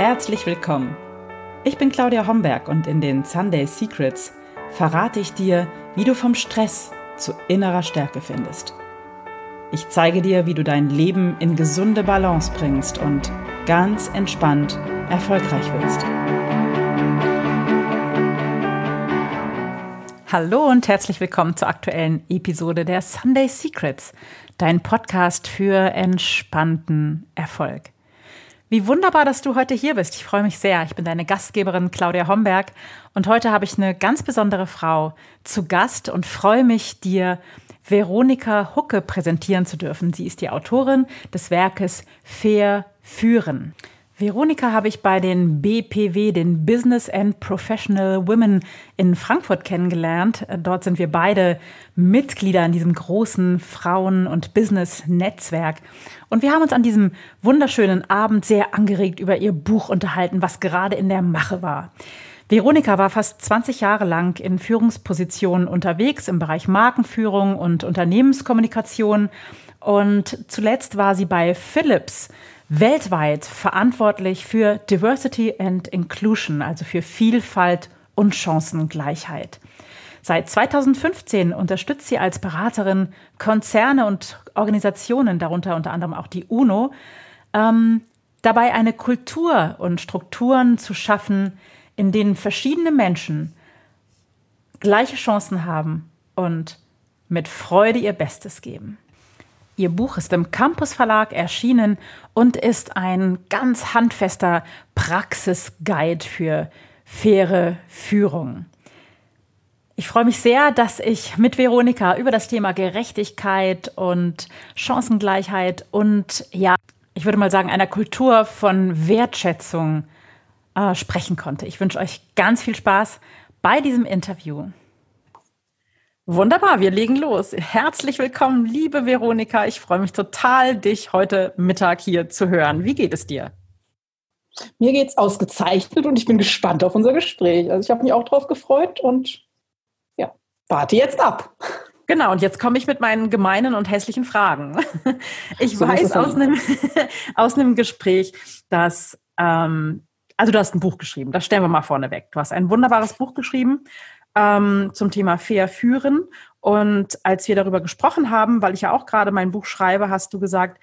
Herzlich willkommen. Ich bin Claudia Homberg und in den Sunday Secrets verrate ich dir, wie du vom Stress zu innerer Stärke findest. Ich zeige dir, wie du dein Leben in gesunde Balance bringst und ganz entspannt erfolgreich wirst. Hallo und herzlich willkommen zur aktuellen Episode der Sunday Secrets, dein Podcast für entspannten Erfolg. Wie wunderbar, dass du heute hier bist. Ich freue mich sehr. Ich bin deine Gastgeberin Claudia Homberg und heute habe ich eine ganz besondere Frau zu Gast und freue mich, dir Veronika Hucke präsentieren zu dürfen. Sie ist die Autorin des Werkes Fair Führen. Veronika habe ich bei den BPW, den Business and Professional Women in Frankfurt kennengelernt. Dort sind wir beide Mitglieder in diesem großen Frauen- und Business-Netzwerk. Und wir haben uns an diesem wunderschönen Abend sehr angeregt über ihr Buch unterhalten, was gerade in der Mache war. Veronika war fast 20 Jahre lang in Führungspositionen unterwegs im Bereich Markenführung und Unternehmenskommunikation. Und zuletzt war sie bei Philips weltweit verantwortlich für Diversity and Inclusion, also für Vielfalt und Chancengleichheit. Seit 2015 unterstützt sie als Beraterin Konzerne und Organisationen, darunter unter anderem auch die UNO, ähm, dabei eine Kultur und Strukturen zu schaffen, in denen verschiedene Menschen gleiche Chancen haben und mit Freude ihr Bestes geben. Ihr Buch ist im Campus Verlag erschienen und ist ein ganz handfester Praxisguide für faire Führung. Ich freue mich sehr, dass ich mit Veronika über das Thema Gerechtigkeit und Chancengleichheit und ja, ich würde mal sagen, einer Kultur von Wertschätzung äh, sprechen konnte. Ich wünsche euch ganz viel Spaß bei diesem Interview. Wunderbar, wir legen los. Herzlich willkommen, liebe Veronika. Ich freue mich total, dich heute Mittag hier zu hören. Wie geht es dir? Mir geht es ausgezeichnet und ich bin gespannt auf unser Gespräch. Also ich habe mich auch darauf gefreut und ja, warte jetzt ab. Genau, und jetzt komme ich mit meinen gemeinen und hässlichen Fragen. Ich so weiß aus einem, aus einem Gespräch, dass, ähm, also du hast ein Buch geschrieben, das stellen wir mal vorne weg. Du hast ein wunderbares Buch geschrieben ähm, zum Thema Fair führen. Und als wir darüber gesprochen haben, weil ich ja auch gerade mein Buch schreibe, hast du gesagt,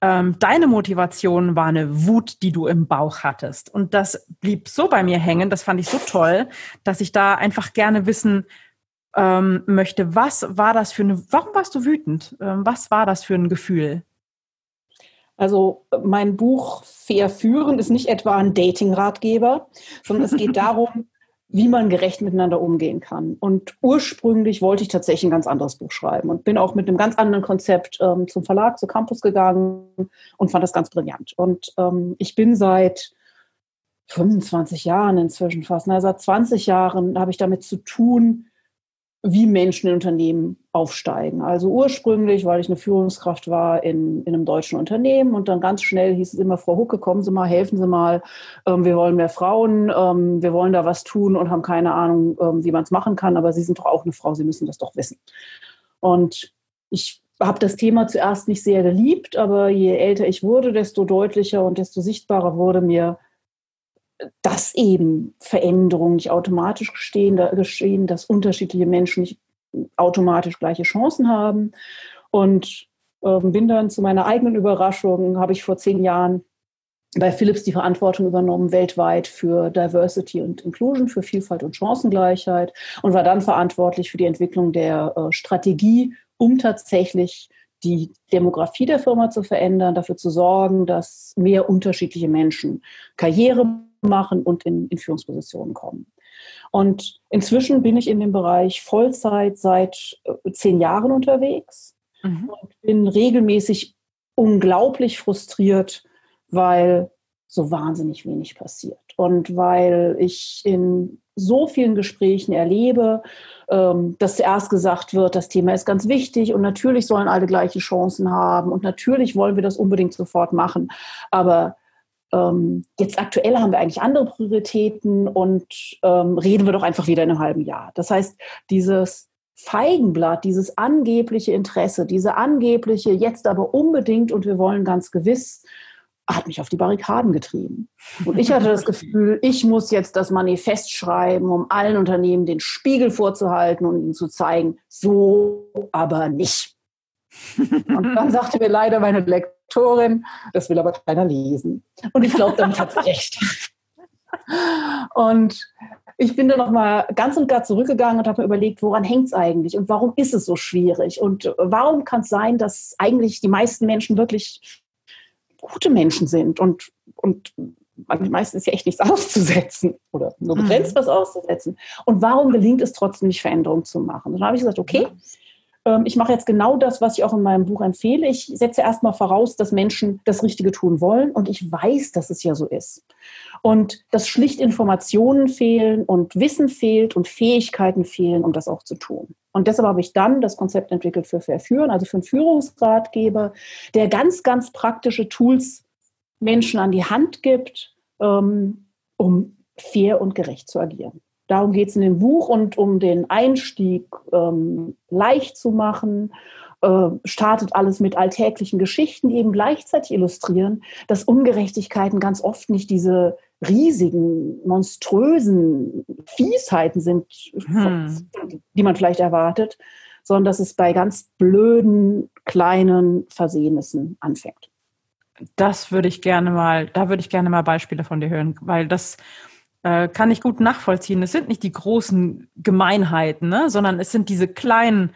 ähm, deine Motivation war eine Wut, die du im Bauch hattest. Und das blieb so bei mir hängen, das fand ich so toll, dass ich da einfach gerne wissen ähm, möchte, was war das für eine, warum warst du wütend? Ähm, was war das für ein Gefühl? Also mein Buch Fair führen ist nicht etwa ein Dating-Ratgeber, sondern es geht darum, wie man gerecht miteinander umgehen kann. Und ursprünglich wollte ich tatsächlich ein ganz anderes Buch schreiben und bin auch mit einem ganz anderen Konzept ähm, zum Verlag, zu Campus gegangen und fand das ganz brillant. Und ähm, ich bin seit 25 Jahren inzwischen fast, na, seit 20 Jahren habe ich damit zu tun, wie Menschen in Unternehmen aufsteigen. Also ursprünglich, weil ich eine Führungskraft war in, in einem deutschen Unternehmen und dann ganz schnell hieß es immer, Frau Hucke, kommen Sie mal, helfen Sie mal, ähm, wir wollen mehr Frauen, ähm, wir wollen da was tun und haben keine Ahnung, ähm, wie man es machen kann, aber Sie sind doch auch eine Frau, Sie müssen das doch wissen. Und ich habe das Thema zuerst nicht sehr geliebt, aber je älter ich wurde, desto deutlicher und desto sichtbarer wurde mir, dass eben Veränderungen nicht automatisch geschehen, geschehen, dass unterschiedliche Menschen nicht automatisch gleiche Chancen haben. Und äh, bin dann zu meiner eigenen Überraschung, habe ich vor zehn Jahren bei Philips die Verantwortung übernommen weltweit für Diversity und Inclusion, für Vielfalt und Chancengleichheit und war dann verantwortlich für die Entwicklung der äh, Strategie, um tatsächlich die Demografie der Firma zu verändern, dafür zu sorgen, dass mehr unterschiedliche Menschen Karriere machen und in, in Führungspositionen kommen. Und inzwischen bin ich in dem Bereich Vollzeit seit äh, zehn Jahren unterwegs mhm. und bin regelmäßig unglaublich frustriert, weil so wahnsinnig wenig passiert. Und weil ich in so vielen Gesprächen erlebe, ähm, dass zuerst gesagt wird, das Thema ist ganz wichtig und natürlich sollen alle gleiche Chancen haben und natürlich wollen wir das unbedingt sofort machen. Aber ähm, jetzt aktuell haben wir eigentlich andere Prioritäten und ähm, reden wir doch einfach wieder in einem halben Jahr. Das heißt, dieses Feigenblatt, dieses angebliche Interesse, diese angebliche jetzt aber unbedingt und wir wollen ganz gewiss, hat mich auf die Barrikaden getrieben. Und ich hatte das Gefühl, ich muss jetzt das Manifest schreiben, um allen Unternehmen den Spiegel vorzuhalten und ihnen zu zeigen, so aber nicht. Und dann sagte mir leider meine Lektorin, das will aber keiner lesen. Und ich glaube, damit hat sie recht. Und ich bin dann nochmal ganz und gar zurückgegangen und habe mir überlegt, woran hängt es eigentlich und warum ist es so schwierig und warum kann es sein, dass eigentlich die meisten Menschen wirklich gute Menschen sind und, und meistens ja echt nichts auszusetzen oder nur begrenzt mhm. was auszusetzen. Und warum gelingt es trotzdem nicht, Veränderungen zu machen? Und dann habe ich gesagt, okay, ich mache jetzt genau das, was ich auch in meinem Buch empfehle. Ich setze erstmal voraus, dass Menschen das Richtige tun wollen und ich weiß, dass es ja so ist. Und dass schlicht Informationen fehlen und Wissen fehlt und Fähigkeiten fehlen, um das auch zu tun. Und deshalb habe ich dann das Konzept entwickelt für Verführen, also für einen Führungsratgeber, der ganz, ganz praktische Tools Menschen an die Hand gibt, ähm, um fair und gerecht zu agieren. Darum geht es in dem Buch und um den Einstieg ähm, leicht zu machen, äh, startet alles mit alltäglichen Geschichten, die eben gleichzeitig illustrieren, dass Ungerechtigkeiten ganz oft nicht diese riesigen, monströsen Fiesheiten sind, hm. die man vielleicht erwartet, sondern dass es bei ganz blöden, kleinen Versehnissen anfängt. Das würde ich gerne mal, da würde ich gerne mal Beispiele von dir hören, weil das äh, kann ich gut nachvollziehen. Es sind nicht die großen Gemeinheiten, ne? sondern es sind diese kleinen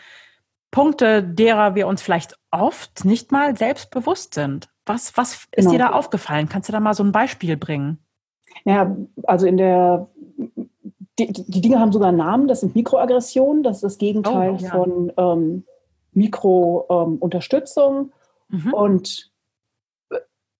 Punkte, derer wir uns vielleicht oft nicht mal selbst bewusst sind. Was, was ist genau. dir da aufgefallen? Kannst du da mal so ein Beispiel bringen? Ja, also in der die, die Dinge haben sogar Namen, das sind Mikroaggressionen, das ist das Gegenteil oh, ja. von ähm, Mikrounterstützung. Ähm, mhm. Und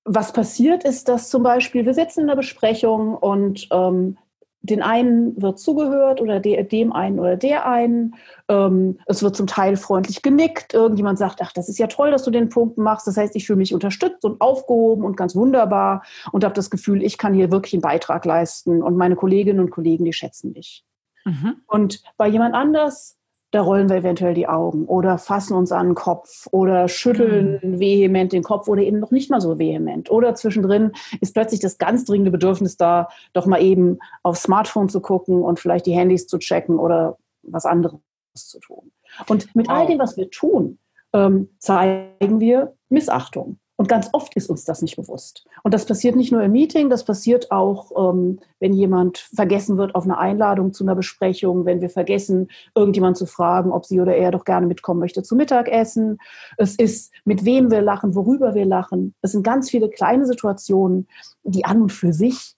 was passiert ist, dass zum Beispiel wir sitzen in einer Besprechung und ähm, den einen wird zugehört oder de, dem einen oder der einen. Ähm, es wird zum Teil freundlich genickt. Irgendjemand sagt, ach, das ist ja toll, dass du den Punkt machst. Das heißt, ich fühle mich unterstützt und aufgehoben und ganz wunderbar und habe das Gefühl, ich kann hier wirklich einen Beitrag leisten und meine Kolleginnen und Kollegen, die schätzen mich. Mhm. Und bei jemand anders da rollen wir eventuell die Augen oder fassen uns an den Kopf oder schütteln mhm. vehement den Kopf oder eben noch nicht mal so vehement. Oder zwischendrin ist plötzlich das ganz dringende Bedürfnis da, doch mal eben aufs Smartphone zu gucken und vielleicht die Handys zu checken oder was anderes zu tun. Und mit all dem, was wir tun, ähm, zeigen wir Missachtung. Und ganz oft ist uns das nicht bewusst. Und das passiert nicht nur im Meeting, das passiert auch, ähm, wenn jemand vergessen wird auf eine Einladung zu einer Besprechung, wenn wir vergessen, irgendjemand zu fragen, ob sie oder er doch gerne mitkommen möchte zum Mittagessen. Es ist, mit wem wir lachen, worüber wir lachen. Es sind ganz viele kleine Situationen, die an und für sich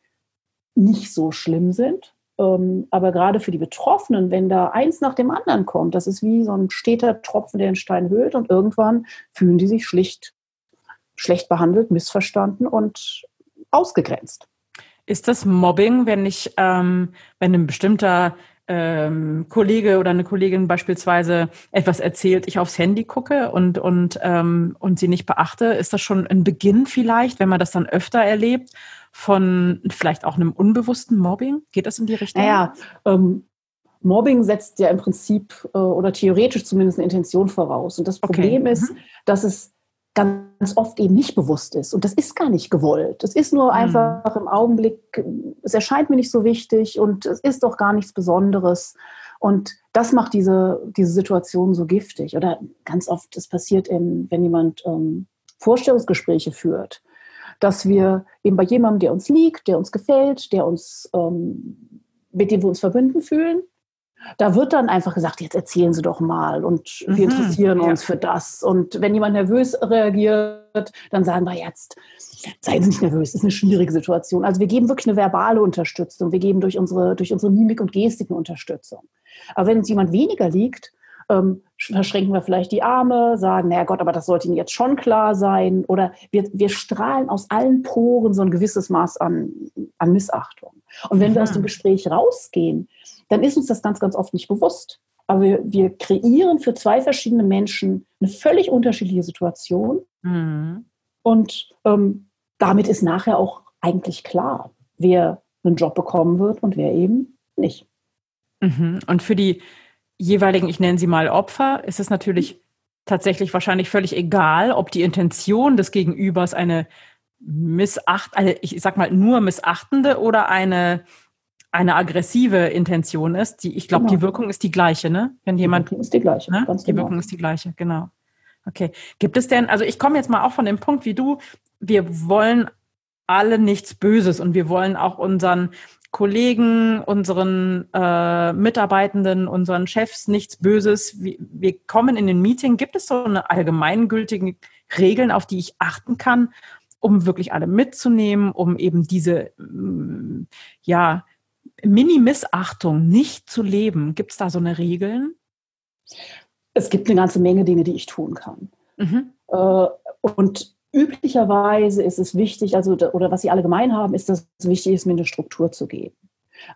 nicht so schlimm sind. Ähm, aber gerade für die Betroffenen, wenn da eins nach dem anderen kommt, das ist wie so ein steter Tropfen, der den Stein höhlt und irgendwann fühlen die sich schlicht schlecht behandelt, missverstanden und ausgegrenzt. Ist das Mobbing, wenn ich, ähm, wenn ein bestimmter ähm, Kollege oder eine Kollegin beispielsweise etwas erzählt, ich aufs Handy gucke und, und, ähm, und sie nicht beachte, ist das schon ein Beginn vielleicht, wenn man das dann öfter erlebt, von vielleicht auch einem unbewussten Mobbing? Geht das in die Richtung? Naja, ähm, Mobbing setzt ja im Prinzip äh, oder theoretisch zumindest eine Intention voraus. Und das Problem okay. ist, mhm. dass es ganz oft eben nicht bewusst ist. Und das ist gar nicht gewollt. Es ist nur mhm. einfach im Augenblick, es erscheint mir nicht so wichtig und es ist doch gar nichts Besonderes. Und das macht diese, diese Situation so giftig. Oder ganz oft, es passiert, eben, wenn jemand ähm, Vorstellungsgespräche führt, dass wir eben bei jemandem, der uns liegt, der uns gefällt, der uns, ähm, mit dem wir uns verbunden fühlen, da wird dann einfach gesagt, jetzt erzählen Sie doch mal und wir mhm, interessieren uns für das. Und wenn jemand nervös reagiert, dann sagen wir jetzt, seien Sie nicht nervös, das ist eine schwierige Situation. Also wir geben wirklich eine verbale Unterstützung, wir geben durch unsere, durch unsere Mimik und Gestik eine Unterstützung. Aber wenn uns jemand weniger liegt, ähm, verschränken wir vielleicht die Arme, sagen, naja Gott, aber das sollte Ihnen jetzt schon klar sein. Oder wir, wir strahlen aus allen Poren so ein gewisses Maß an, an Missachtung. Und wenn mhm. wir aus dem Gespräch rausgehen, dann ist uns das ganz, ganz oft nicht bewusst. Aber wir, wir kreieren für zwei verschiedene Menschen eine völlig unterschiedliche Situation. Mhm. Und ähm, damit ist nachher auch eigentlich klar, wer einen Job bekommen wird und wer eben nicht. Mhm. Und für die jeweiligen, ich nenne sie mal Opfer, ist es natürlich tatsächlich wahrscheinlich völlig egal, ob die Intention des Gegenübers eine missacht, also ich sag mal nur missachtende oder eine eine aggressive Intention ist, die ich glaube, genau. die Wirkung ist die gleiche, ne? Wenn jemand die Wirkung ist die gleiche, ne? die genau. Wirkung ist die gleiche, genau. Okay. Gibt es denn, also ich komme jetzt mal auch von dem Punkt wie du, wir wollen alle nichts Böses und wir wollen auch unseren Kollegen, unseren äh, Mitarbeitenden, unseren Chefs nichts Böses. Wir, wir kommen in den Meeting. Gibt es so eine allgemeingültige Regeln, auf die ich achten kann, um wirklich alle mitzunehmen, um eben diese mm, ja Mini-Missachtung nicht zu leben? Gibt es da so eine Regeln? Es gibt eine ganze Menge Dinge, die ich tun kann. Mhm. Äh, und üblicherweise ist es wichtig, also oder was sie alle gemein haben, ist, dass es wichtig ist, mir eine Struktur zu geben.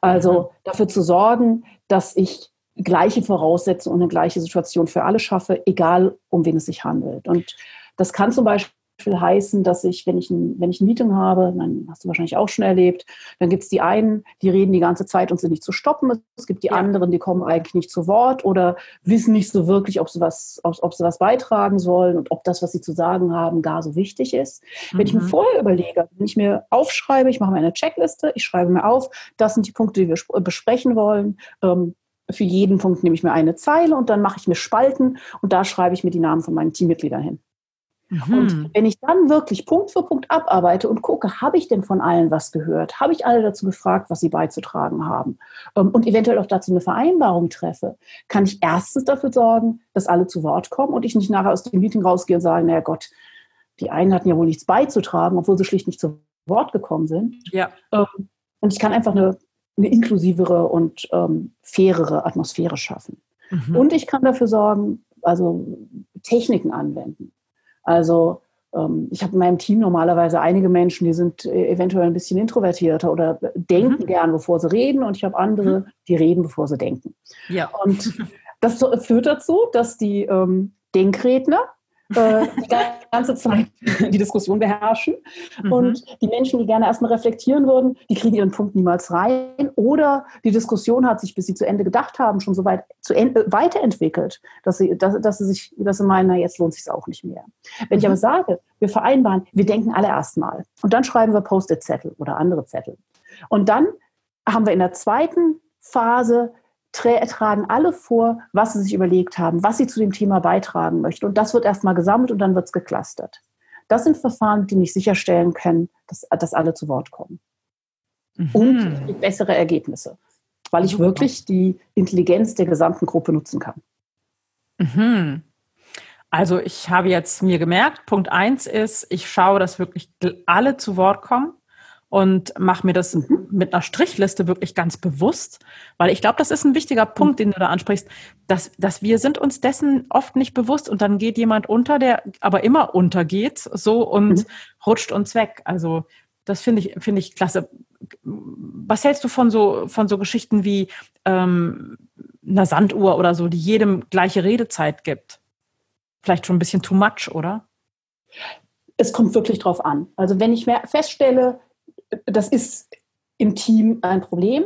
Also mhm. dafür zu sorgen, dass ich gleiche Voraussetzungen und eine gleiche Situation für alle schaffe, egal um wen es sich handelt. Und das kann zum Beispiel Beispiel heißen, dass ich, wenn ich ein, wenn ich ein Meeting habe, dann hast du wahrscheinlich auch schon erlebt, dann gibt es die einen, die reden die ganze Zeit und sind nicht zu stoppen. Es gibt die ja. anderen, die kommen eigentlich nicht zu Wort oder wissen nicht so wirklich, ob sie was, ob, ob, sie was beitragen sollen und ob das, was sie zu sagen haben, gar so wichtig ist. Mhm. Wenn ich mir mhm. vorher überlege, wenn ich mir aufschreibe, ich mache mir eine Checkliste, ich schreibe mir auf, das sind die Punkte, die wir besprechen wollen. Ähm, für jeden Punkt nehme ich mir eine Zeile und dann mache ich mir Spalten und da schreibe ich mir die Namen von meinen Teammitgliedern hin. Mhm. Und wenn ich dann wirklich Punkt für Punkt abarbeite und gucke, habe ich denn von allen was gehört? Habe ich alle dazu gefragt, was sie beizutragen haben? Ähm, und eventuell auch dazu eine Vereinbarung treffe, kann ich erstens dafür sorgen, dass alle zu Wort kommen und ich nicht nachher aus dem Meeting rausgehe und sage, naja Gott, die einen hatten ja wohl nichts beizutragen, obwohl sie schlicht nicht zu Wort gekommen sind. Ja. Ähm, und ich kann einfach eine, eine inklusivere und ähm, fairere Atmosphäre schaffen. Mhm. Und ich kann dafür sorgen, also Techniken anwenden. Also ähm, ich habe in meinem Team normalerweise einige Menschen, die sind äh, eventuell ein bisschen introvertierter oder denken mhm. gern, bevor sie reden, und ich habe andere, mhm. die reden, bevor sie denken. Ja. Und das führt dazu, dass die ähm, Denkredner äh, die ganze Zeit die Diskussion beherrschen. Mhm. Und die Menschen, die gerne erstmal reflektieren würden, die kriegen ihren Punkt niemals rein. Oder die Diskussion hat sich, bis sie zu Ende gedacht haben, schon so weit zu Ende, weiterentwickelt, dass sie, dass, dass sie sich, dass sie meinen, na, jetzt lohnt sich auch nicht mehr. Wenn mhm. ich aber sage, wir vereinbaren, wir denken alle erstmal. Und dann schreiben wir Post-it-Zettel oder andere Zettel. Und dann haben wir in der zweiten Phase tragen alle vor, was sie sich überlegt haben, was sie zu dem Thema beitragen möchten. Und das wird erstmal gesammelt und dann wird es geclustert. Das sind Verfahren, die nicht sicherstellen können, dass, dass alle zu Wort kommen. Mhm. Und bessere Ergebnisse, weil ich wirklich die Intelligenz der gesamten Gruppe nutzen kann. Mhm. Also ich habe jetzt mir gemerkt, Punkt eins ist, ich schaue, dass wirklich alle zu Wort kommen und mache mir das mhm. mit einer Strichliste wirklich ganz bewusst, weil ich glaube, das ist ein wichtiger mhm. Punkt, den du da ansprichst, dass, dass wir sind uns dessen oft nicht bewusst und dann geht jemand unter, der aber immer untergeht, so und mhm. rutscht uns weg. Also das finde ich, finde ich klasse. Was hältst du von so, von so Geschichten wie ähm, einer Sanduhr oder so, die jedem gleiche Redezeit gibt? Vielleicht schon ein bisschen too much, oder? Es kommt wirklich drauf an. Also wenn ich feststelle, das ist im Team ein Problem,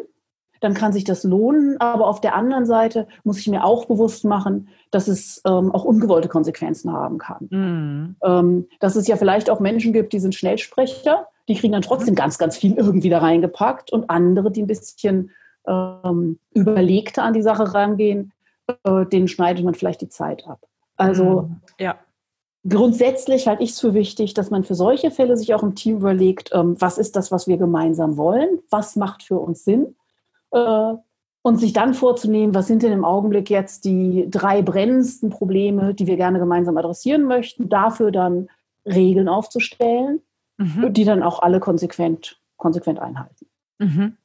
dann kann sich das lohnen. Aber auf der anderen Seite muss ich mir auch bewusst machen, dass es ähm, auch ungewollte Konsequenzen haben kann. Mhm. Ähm, dass es ja vielleicht auch Menschen gibt, die sind Schnellsprecher, die kriegen dann trotzdem mhm. ganz, ganz viel irgendwie da reingepackt und andere, die ein bisschen ähm, überlegter an die Sache rangehen, äh, denen schneidet man vielleicht die Zeit ab. Also mhm. ja grundsätzlich halte ich es für wichtig, dass man für solche Fälle sich auch im Team überlegt, ähm, was ist das, was wir gemeinsam wollen, was macht für uns Sinn äh, und sich dann vorzunehmen, was sind denn im Augenblick jetzt die drei brennendsten Probleme, die wir gerne gemeinsam adressieren möchten, dafür dann Regeln aufzustellen, mhm. die dann auch alle konsequent, konsequent einhalten. Mhm.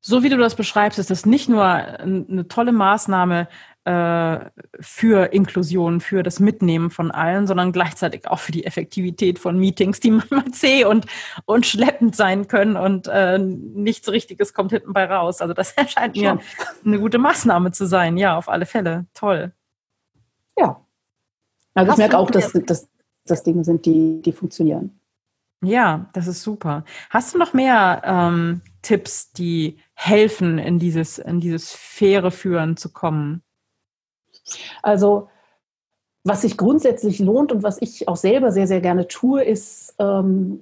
So wie du das beschreibst, ist das nicht nur eine tolle Maßnahme, äh, für Inklusion, für das Mitnehmen von allen, sondern gleichzeitig auch für die Effektivität von Meetings, die manchmal zäh und, und schleppend sein können und äh, nichts Richtiges kommt hinten bei raus. Also das erscheint mir eine gute Maßnahme zu sein. Ja, auf alle Fälle. Toll. Ja. Also ich merke auch, dass das Dinge sind, die, die funktionieren. Ja, das ist super. Hast du noch mehr ähm, Tipps, die helfen, in dieses, in dieses faire Führen zu kommen? Also was sich grundsätzlich lohnt und was ich auch selber sehr, sehr gerne tue, ist, ähm,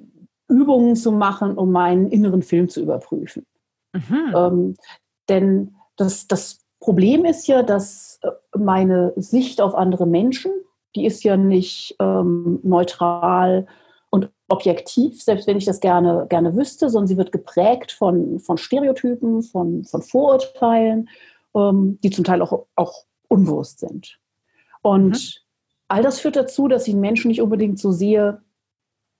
Übungen zu machen, um meinen inneren Film zu überprüfen. Mhm. Ähm, denn das, das Problem ist ja, dass äh, meine Sicht auf andere Menschen, die ist ja nicht ähm, neutral und objektiv, selbst wenn ich das gerne, gerne wüsste, sondern sie wird geprägt von, von Stereotypen, von, von Vorurteilen, ähm, die zum Teil auch, auch unbewusst sind. Und mhm. all das führt dazu, dass ich einen Menschen nicht unbedingt so sehe,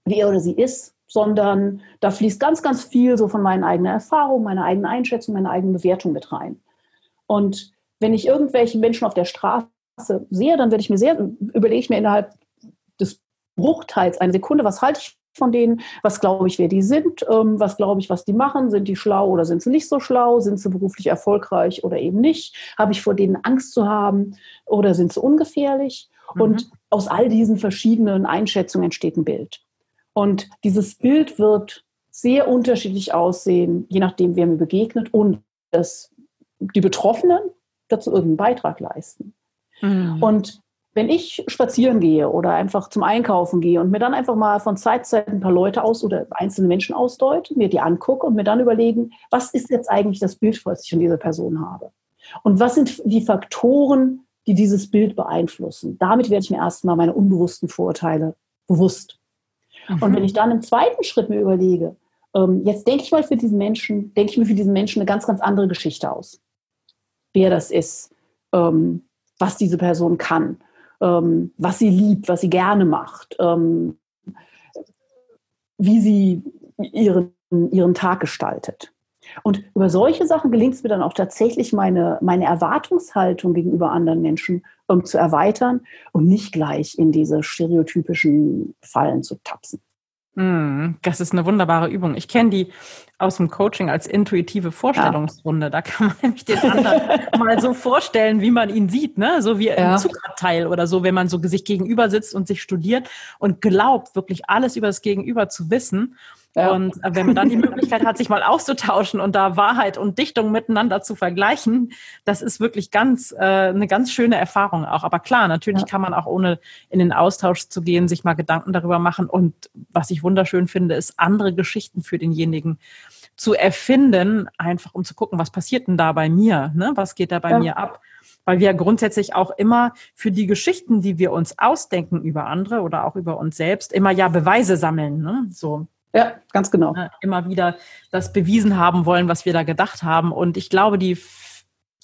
wie er oder sie ist, sondern da fließt ganz, ganz viel so von meinen eigenen Erfahrungen, meiner eigenen Einschätzung, meiner eigenen Bewertung mit rein. Und wenn ich irgendwelche Menschen auf der Straße sehe, dann werde ich mir sehr, überlege ich mir innerhalb des Bruchteils eine Sekunde, was halte ich von denen, was glaube ich, wer die sind, ähm, was glaube ich, was die machen, sind die schlau oder sind sie nicht so schlau, sind sie beruflich erfolgreich oder eben nicht, habe ich vor denen Angst zu haben oder sind sie ungefährlich. Mhm. Und aus all diesen verschiedenen Einschätzungen entsteht ein Bild. Und dieses Bild wird sehr unterschiedlich aussehen, je nachdem, wer mir begegnet und das, die Betroffenen dazu irgendeinen Beitrag leisten. Mhm. Und wenn ich spazieren gehe oder einfach zum Einkaufen gehe und mir dann einfach mal von Zeit zu Zeit ein paar Leute aus oder einzelne Menschen ausdeute, mir die angucke und mir dann überlegen, was ist jetzt eigentlich das Bild, was ich von dieser Person habe? Und was sind die Faktoren, die dieses Bild beeinflussen? Damit werde ich mir erstmal meine unbewussten Vorurteile bewusst. Mhm. Und wenn ich dann im zweiten Schritt mir überlege, ähm, jetzt denke ich mal für diesen Menschen, denke ich mir für diesen Menschen eine ganz, ganz andere Geschichte aus. Wer das ist, ähm, was diese Person kann, ähm, was sie liebt, was sie gerne macht, ähm, wie sie ihren, ihren Tag gestaltet. Und über solche Sachen gelingt es mir dann auch tatsächlich, meine, meine Erwartungshaltung gegenüber anderen Menschen um, zu erweitern und nicht gleich in diese stereotypischen Fallen zu tapsen. Hm, das ist eine wunderbare Übung. Ich kenne die aus dem Coaching als intuitive Vorstellungsrunde. Ja. Da kann man nämlich den anderen mal so vorstellen, wie man ihn sieht, ne? So wie ja. im Zuckerteil oder so, wenn man so sich gegenüber sitzt und sich studiert und glaubt, wirklich alles über das Gegenüber zu wissen. Ja. Und äh, wenn man dann die Möglichkeit hat, sich mal auszutauschen und da Wahrheit und Dichtung miteinander zu vergleichen, das ist wirklich ganz äh, eine ganz schöne Erfahrung auch. Aber klar, natürlich ja. kann man auch ohne in den Austausch zu gehen, sich mal Gedanken darüber machen. Und was ich wunderschön finde, ist andere Geschichten für denjenigen zu erfinden, einfach um zu gucken, was passiert denn da bei mir, ne? Was geht da bei ja. mir ab? Weil wir grundsätzlich auch immer für die Geschichten, die wir uns ausdenken über andere oder auch über uns selbst, immer ja Beweise sammeln. Ne? So, ja, ganz genau. Ne, immer wieder das bewiesen haben wollen, was wir da gedacht haben. Und ich glaube, die,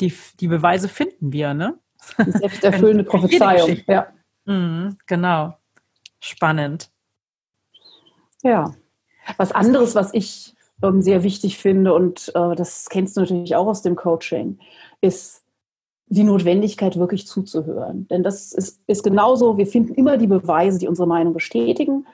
die, die Beweise finden wir, ne? Die selbsterfüllende Prophezeiung, ja. Mhm, genau. Spannend. Ja. Was anderes, was ich ähm, sehr wichtig finde, und äh, das kennst du natürlich auch aus dem Coaching, ist die Notwendigkeit, wirklich zuzuhören. Denn das ist, ist genauso, wir finden immer die Beweise, die unsere Meinung bestätigen.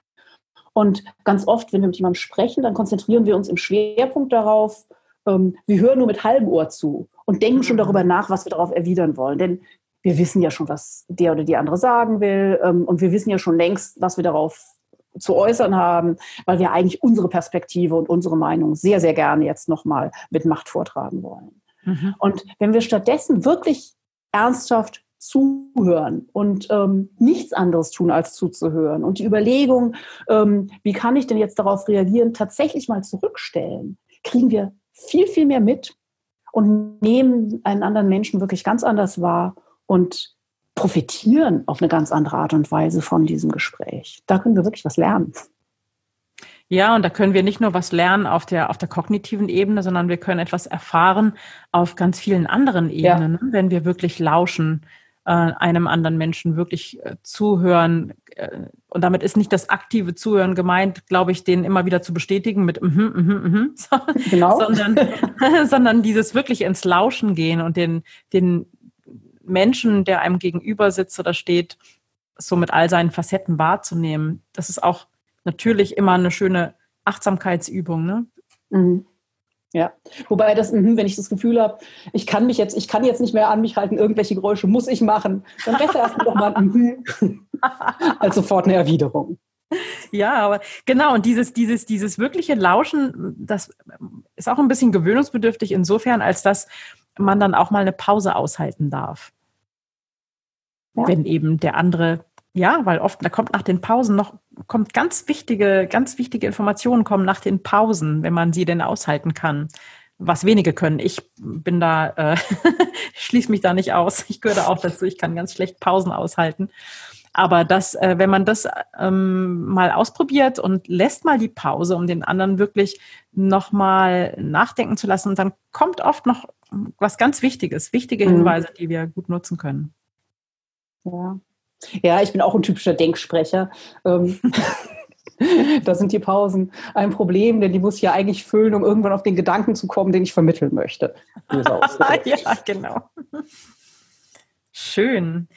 Und ganz oft, wenn wir mit jemandem sprechen, dann konzentrieren wir uns im Schwerpunkt darauf, ähm, wir hören nur mit halbem Ohr zu und denken schon darüber nach, was wir darauf erwidern wollen. Denn wir wissen ja schon, was der oder die andere sagen will. Ähm, und wir wissen ja schon längst, was wir darauf zu äußern haben, weil wir eigentlich unsere Perspektive und unsere Meinung sehr, sehr gerne jetzt nochmal mit Macht vortragen wollen. Mhm. Und wenn wir stattdessen wirklich ernsthaft zuhören und ähm, nichts anderes tun, als zuzuhören und die Überlegung, ähm, wie kann ich denn jetzt darauf reagieren, tatsächlich mal zurückstellen, kriegen wir viel, viel mehr mit und nehmen einen anderen Menschen wirklich ganz anders wahr und profitieren auf eine ganz andere Art und Weise von diesem Gespräch. Da können wir wirklich was lernen. Ja, und da können wir nicht nur was lernen auf der, auf der kognitiven Ebene, sondern wir können etwas erfahren auf ganz vielen anderen Ebenen, ja. wenn wir wirklich lauschen, einem anderen Menschen wirklich äh, zuhören. Äh, und damit ist nicht das aktive Zuhören gemeint, glaube ich, den immer wieder zu bestätigen mit mhm, mhm, mhm, so, genau. sondern, sondern dieses wirklich ins Lauschen gehen und den, den Menschen, der einem gegenüber sitzt oder steht, so mit all seinen Facetten wahrzunehmen. Das ist auch natürlich immer eine schöne Achtsamkeitsübung. Ne? Mhm. Ja, wobei das, mhm, wenn ich das Gefühl habe, ich kann mich jetzt, ich kann jetzt nicht mehr an mich halten, irgendwelche Geräusche muss ich machen, dann besser erstmal doch mal mhm, als sofort eine Erwiderung. Ja, aber genau, und dieses, dieses, dieses wirkliche Lauschen, das ist auch ein bisschen gewöhnungsbedürftig insofern, als dass man dann auch mal eine Pause aushalten darf. Ja. Wenn eben der andere, ja, weil oft, da kommt nach den Pausen noch kommt ganz wichtige, ganz wichtige Informationen kommen nach den Pausen, wenn man sie denn aushalten kann. Was wenige können. Ich bin da, äh, schließe mich da nicht aus. Ich gehöre auch dazu. Ich kann ganz schlecht Pausen aushalten. Aber das, äh, wenn man das ähm, mal ausprobiert und lässt mal die Pause, um den anderen wirklich nochmal nachdenken zu lassen, dann kommt oft noch was ganz Wichtiges, wichtige mhm. Hinweise, die wir gut nutzen können. Ja. Ja, ich bin auch ein typischer Denksprecher. Ähm, da sind die Pausen ein Problem, denn die muss ich ja eigentlich füllen, um irgendwann auf den Gedanken zu kommen, den ich vermitteln möchte. ja, genau. Schön.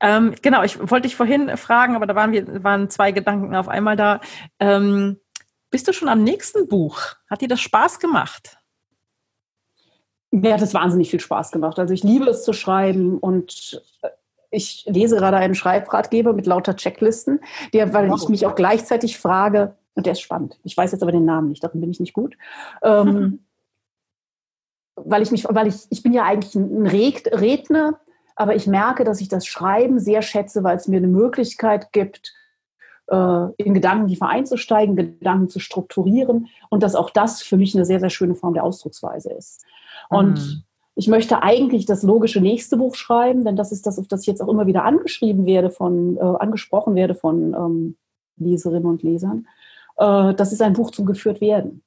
Ähm, genau, ich wollte dich vorhin fragen, aber da waren, wir, waren zwei Gedanken auf einmal da. Ähm, bist du schon am nächsten Buch? Hat dir das Spaß gemacht? Mir hat es wahnsinnig viel Spaß gemacht. Also ich liebe es zu schreiben und äh, ich lese gerade einen Schreibratgeber mit lauter Checklisten, der, weil ich mich auch gleichzeitig frage, und der ist spannend. Ich weiß jetzt aber den Namen nicht, darin bin ich nicht gut. Ähm, weil ich mich, weil ich, ich bin ja eigentlich ein Redner, aber ich merke, dass ich das Schreiben sehr schätze, weil es mir eine Möglichkeit gibt, äh, in Gedanken tiefer einzusteigen, Gedanken zu strukturieren und dass auch das für mich eine sehr, sehr schöne Form der Ausdrucksweise ist. Und mhm. Ich möchte eigentlich das logische nächste Buch schreiben, denn das ist das, auf das ich jetzt auch immer wieder angeschrieben werde von, äh, angesprochen werde von ähm, Leserinnen und Lesern. Äh, das ist ein Buch zum geführt werden.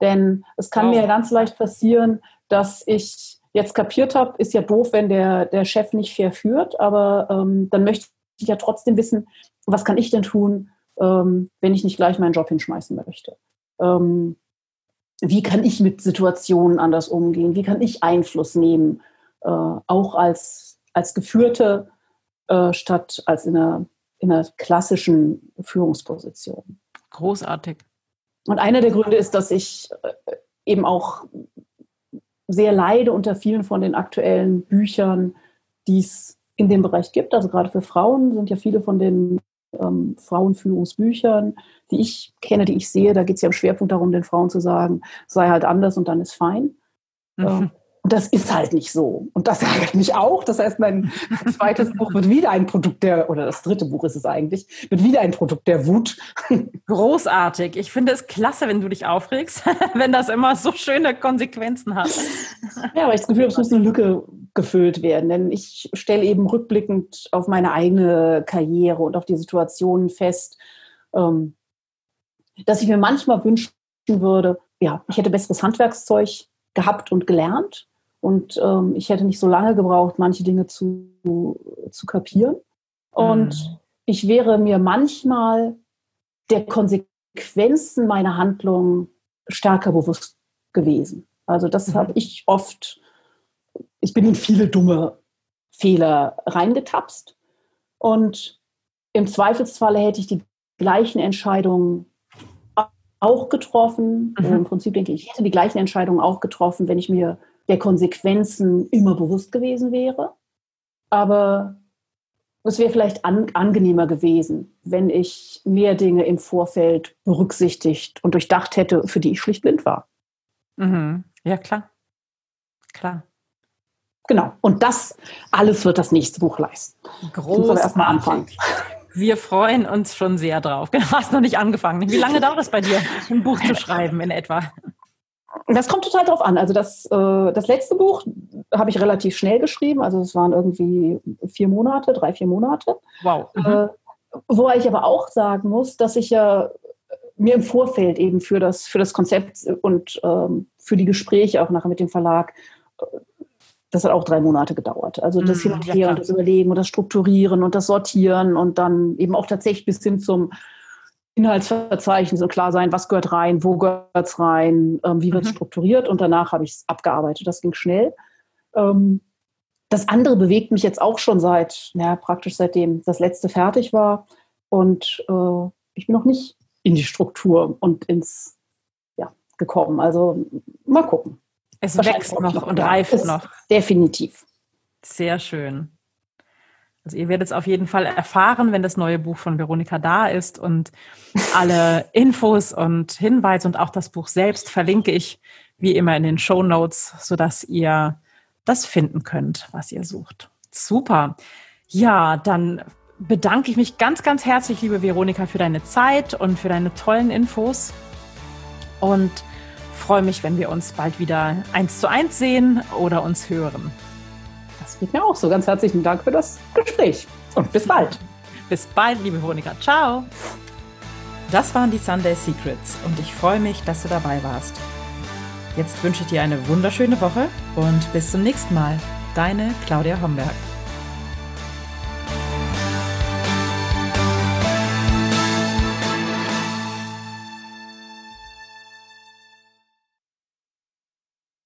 Denn es kann oh. mir ganz leicht passieren, dass ich jetzt kapiert habe, ist ja doof, wenn der, der Chef nicht fair führt, aber ähm, dann möchte ich ja trotzdem wissen, was kann ich denn tun, ähm, wenn ich nicht gleich meinen Job hinschmeißen möchte. Ähm, wie kann ich mit Situationen anders umgehen? Wie kann ich Einfluss nehmen, äh, auch als, als Geführte äh, statt als in einer, in einer klassischen Führungsposition? Großartig. Und einer der Gründe ist, dass ich äh, eben auch sehr leide unter vielen von den aktuellen Büchern, die es in dem Bereich gibt. Also gerade für Frauen sind ja viele von den ähm, Frauenführungsbüchern, die ich kenne, die ich sehe, da geht es ja im Schwerpunkt darum, den Frauen zu sagen, sei halt anders und dann ist fein. Mhm. Ähm, und das ist halt nicht so. Und das ärgert mich auch. Das heißt, mein zweites Buch wird wieder ein Produkt der, oder das dritte Buch ist es eigentlich, wird wieder ein Produkt der Wut. Großartig. Ich finde es klasse, wenn du dich aufregst, wenn das immer so schöne Konsequenzen hat. Ja, aber ich das Gefühl, es muss eine Lücke gefüllt werden. Denn ich stelle eben rückblickend auf meine eigene Karriere und auf die Situationen fest, ähm, dass ich mir manchmal wünschen würde, ja, ich hätte besseres Handwerkszeug gehabt und gelernt und ähm, ich hätte nicht so lange gebraucht, manche Dinge zu, zu kapieren. Und mhm. ich wäre mir manchmal der Konsequenzen meiner Handlungen stärker bewusst gewesen. Also das mhm. habe ich oft, ich bin in viele dumme Fehler reingetapst. Und im Zweifelsfalle hätte ich die gleichen Entscheidungen auch getroffen. Mhm. Im Prinzip denke ich, ich hätte die gleichen Entscheidungen auch getroffen, wenn ich mir der Konsequenzen immer bewusst gewesen wäre. Aber es wäre vielleicht an, angenehmer gewesen, wenn ich mehr Dinge im Vorfeld berücksichtigt und durchdacht hätte, für die ich schlicht blind war. Mhm. Ja, klar. Klar. Genau. Und das alles wird das nächste Buch leisten. Großartig. erstmal anfangen. Wir freuen uns schon sehr drauf. Du hast noch nicht angefangen. Wie lange dauert es bei dir, ein Buch zu schreiben in etwa? Das kommt total drauf an. Also das, äh, das letzte Buch habe ich relativ schnell geschrieben. Also es waren irgendwie vier Monate, drei, vier Monate. Wow. Mhm. Äh, wo ich aber auch sagen muss, dass ich ja mir im Vorfeld eben für das, für das Konzept und ähm, für die Gespräche auch nachher mit dem Verlag, äh, das hat auch drei Monate gedauert. Also das mhm, Hin und Her ja, und das Überlegen und das Strukturieren und das Sortieren und dann eben auch tatsächlich bis hin zum Inhaltsverzeichnis und klar sein, was gehört rein, wo gehört es rein, ähm, wie wird es mhm. strukturiert und danach habe ich es abgearbeitet. Das ging schnell. Ähm, das andere bewegt mich jetzt auch schon seit, ja, praktisch seitdem das letzte fertig war. Und äh, ich bin noch nicht in die Struktur und ins, ja, gekommen. Also mal gucken. Es wächst noch und reift noch. Definitiv. Sehr schön. Also ihr werdet es auf jeden Fall erfahren, wenn das neue Buch von Veronika da ist und alle Infos und Hinweise und auch das Buch selbst verlinke ich wie immer in den Show Notes, sodass ihr das finden könnt, was ihr sucht. Super. Ja, dann bedanke ich mich ganz, ganz herzlich, liebe Veronika, für deine Zeit und für deine tollen Infos. Und freue mich, wenn wir uns bald wieder eins zu eins sehen oder uns hören. Das geht mir auch so. Ganz herzlichen Dank für das Gespräch und bis bald. Bis bald, liebe Veronika. Ciao. Das waren die Sunday Secrets und ich freue mich, dass du dabei warst. Jetzt wünsche ich dir eine wunderschöne Woche und bis zum nächsten Mal. Deine Claudia Homberg.